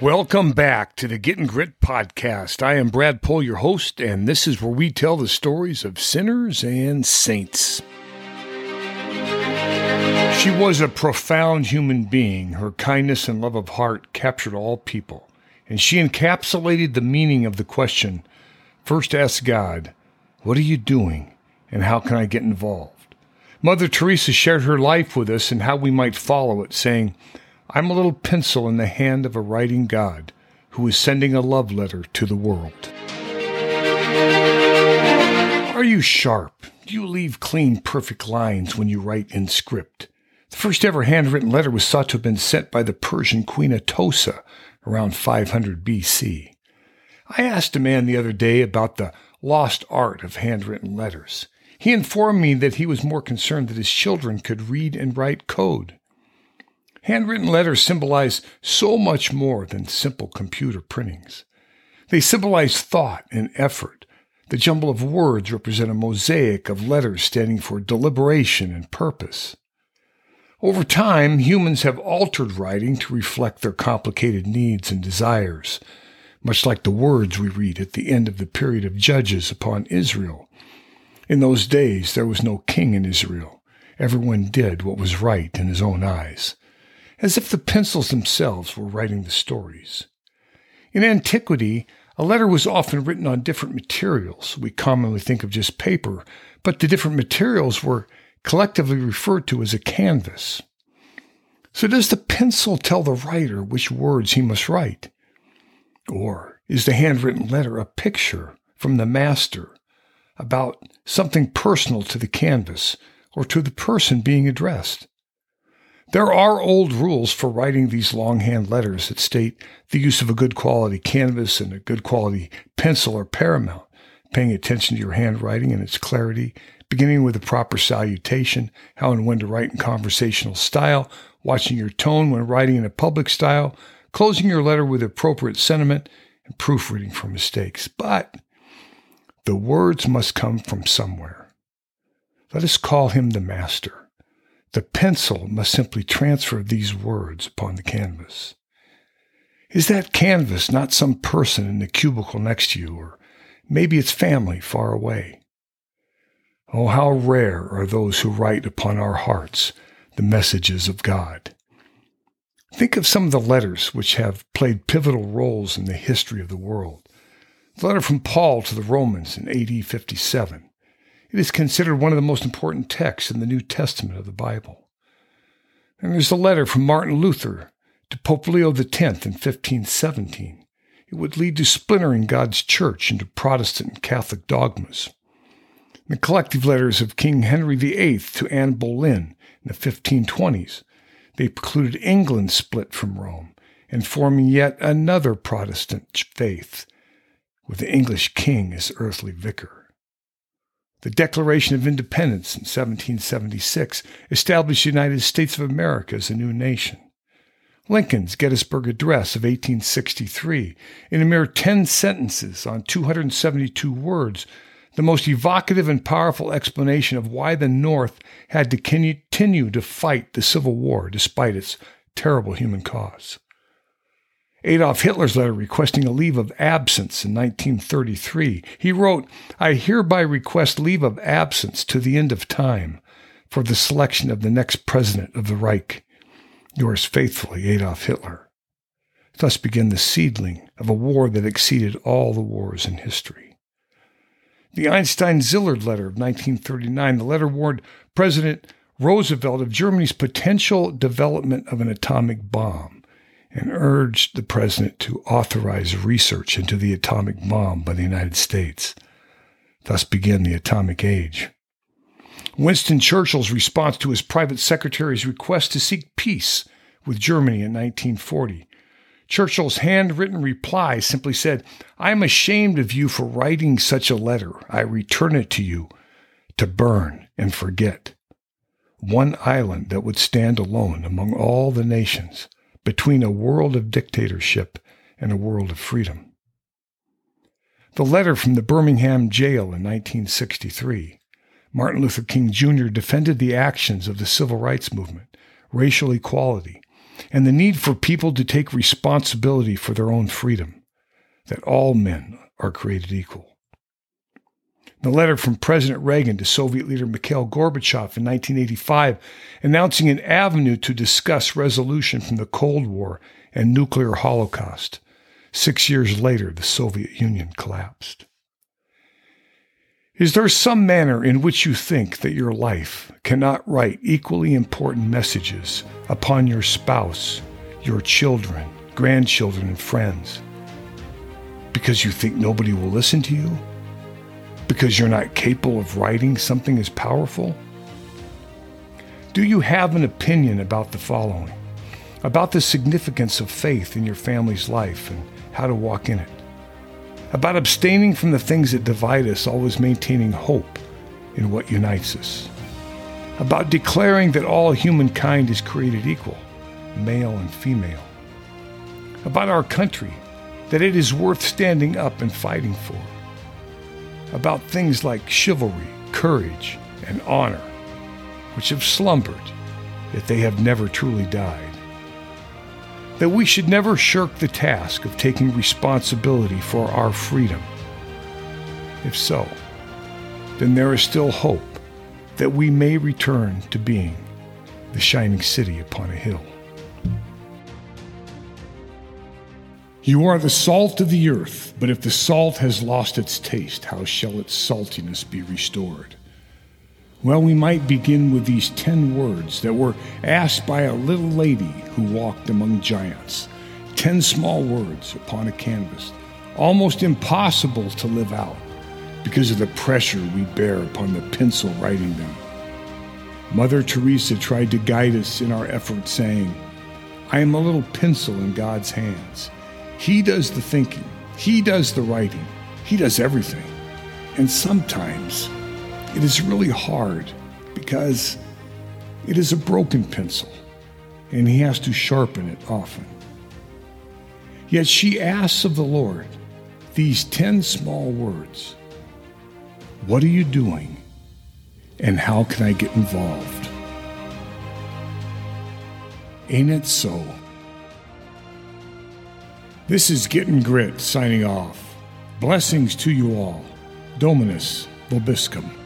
Welcome back to the Getting Grit podcast. I am Brad Pohl, your host, and this is where we tell the stories of sinners and saints. She was a profound human being. Her kindness and love of heart captured all people, and she encapsulated the meaning of the question first ask God, What are you doing, and how can I get involved? Mother Teresa shared her life with us and how we might follow it, saying, I'm a little pencil in the hand of a writing God who is sending a love letter to the world. Are you sharp? Do you leave clean, perfect lines when you write in script? The first ever handwritten letter was thought to have been sent by the Persian queen Atossa around 500 BC. I asked a man the other day about the lost art of handwritten letters. He informed me that he was more concerned that his children could read and write code. Handwritten letters symbolize so much more than simple computer printings. They symbolize thought and effort. The jumble of words represent a mosaic of letters standing for deliberation and purpose. Over time, humans have altered writing to reflect their complicated needs and desires, much like the words we read at the end of the period of Judges upon Israel. In those days, there was no king in Israel. Everyone did what was right in his own eyes as if the pencils themselves were writing the stories. In antiquity, a letter was often written on different materials. We commonly think of just paper, but the different materials were collectively referred to as a canvas. So, does the pencil tell the writer which words he must write? Or is the handwritten letter a picture from the master about something personal to the canvas or to the person being addressed? There are old rules for writing these longhand letters that state the use of a good quality canvas and a good quality pencil are paramount, paying attention to your handwriting and its clarity, beginning with a proper salutation, how and when to write in conversational style, watching your tone when writing in a public style, closing your letter with appropriate sentiment, and proofreading for mistakes. But the words must come from somewhere. Let us call him the master. The pencil must simply transfer these words upon the canvas. Is that canvas not some person in the cubicle next to you, or maybe it's family far away? Oh, how rare are those who write upon our hearts the messages of God. Think of some of the letters which have played pivotal roles in the history of the world. The letter from Paul to the Romans in AD 57, it is considered one of the most important texts in the New Testament of the Bible. And there's a letter from Martin Luther to Pope Leo X in 1517. It would lead to splintering God's church into Protestant and Catholic dogmas. The collective letters of King Henry VIII to Anne Boleyn in the 1520s. They precluded England's split from Rome and forming yet another Protestant faith, with the English king as earthly vicar. The Declaration of Independence in 1776 established the United States of America as a new nation. Lincoln's Gettysburg Address of 1863, in a mere 10 sentences on 272 words, the most evocative and powerful explanation of why the North had to continue to fight the Civil War despite its terrible human cause. Adolf Hitler's letter requesting a leave of absence in 1933. He wrote, I hereby request leave of absence to the end of time for the selection of the next president of the Reich. Yours faithfully, Adolf Hitler. Thus began the seedling of a war that exceeded all the wars in history. The Einstein Szilard letter of 1939, the letter warned President Roosevelt of Germany's potential development of an atomic bomb and urged the president to authorize research into the atomic bomb by the United States. Thus began the atomic age. Winston Churchill's response to his private secretary's request to seek peace with Germany in 1940. Churchill's handwritten reply simply said, I am ashamed of you for writing such a letter. I return it to you to burn and forget. One island that would stand alone among all the nations between a world of dictatorship and a world of freedom. The letter from the Birmingham jail in 1963. Martin Luther King Jr. defended the actions of the civil rights movement, racial equality, and the need for people to take responsibility for their own freedom, that all men are created equal. The letter from President Reagan to Soviet leader Mikhail Gorbachev in 1985 announcing an avenue to discuss resolution from the Cold War and nuclear holocaust. Six years later, the Soviet Union collapsed. Is there some manner in which you think that your life cannot write equally important messages upon your spouse, your children, grandchildren, and friends? Because you think nobody will listen to you? Because you're not capable of writing something as powerful? Do you have an opinion about the following? About the significance of faith in your family's life and how to walk in it? About abstaining from the things that divide us, always maintaining hope in what unites us? About declaring that all humankind is created equal, male and female? About our country, that it is worth standing up and fighting for? About things like chivalry, courage, and honor, which have slumbered, yet they have never truly died that we should never shirk the task of taking responsibility for our freedom? If so, then there is still hope that we may return to being the shining city upon a hill. You are the salt of the earth, but if the salt has lost its taste, how shall its saltiness be restored? Well, we might begin with these ten words that were asked by a little lady who walked among giants. Ten small words upon a canvas, almost impossible to live out because of the pressure we bear upon the pencil writing them. Mother Teresa tried to guide us in our efforts, saying, I am a little pencil in God's hands. He does the thinking, He does the writing, He does everything. And sometimes, it is really hard because it is a broken pencil and he has to sharpen it often. Yet she asks of the Lord these 10 small words What are you doing and how can I get involved? Ain't it so? This is Getting Grit signing off. Blessings to you all. Dominus Vobiscum.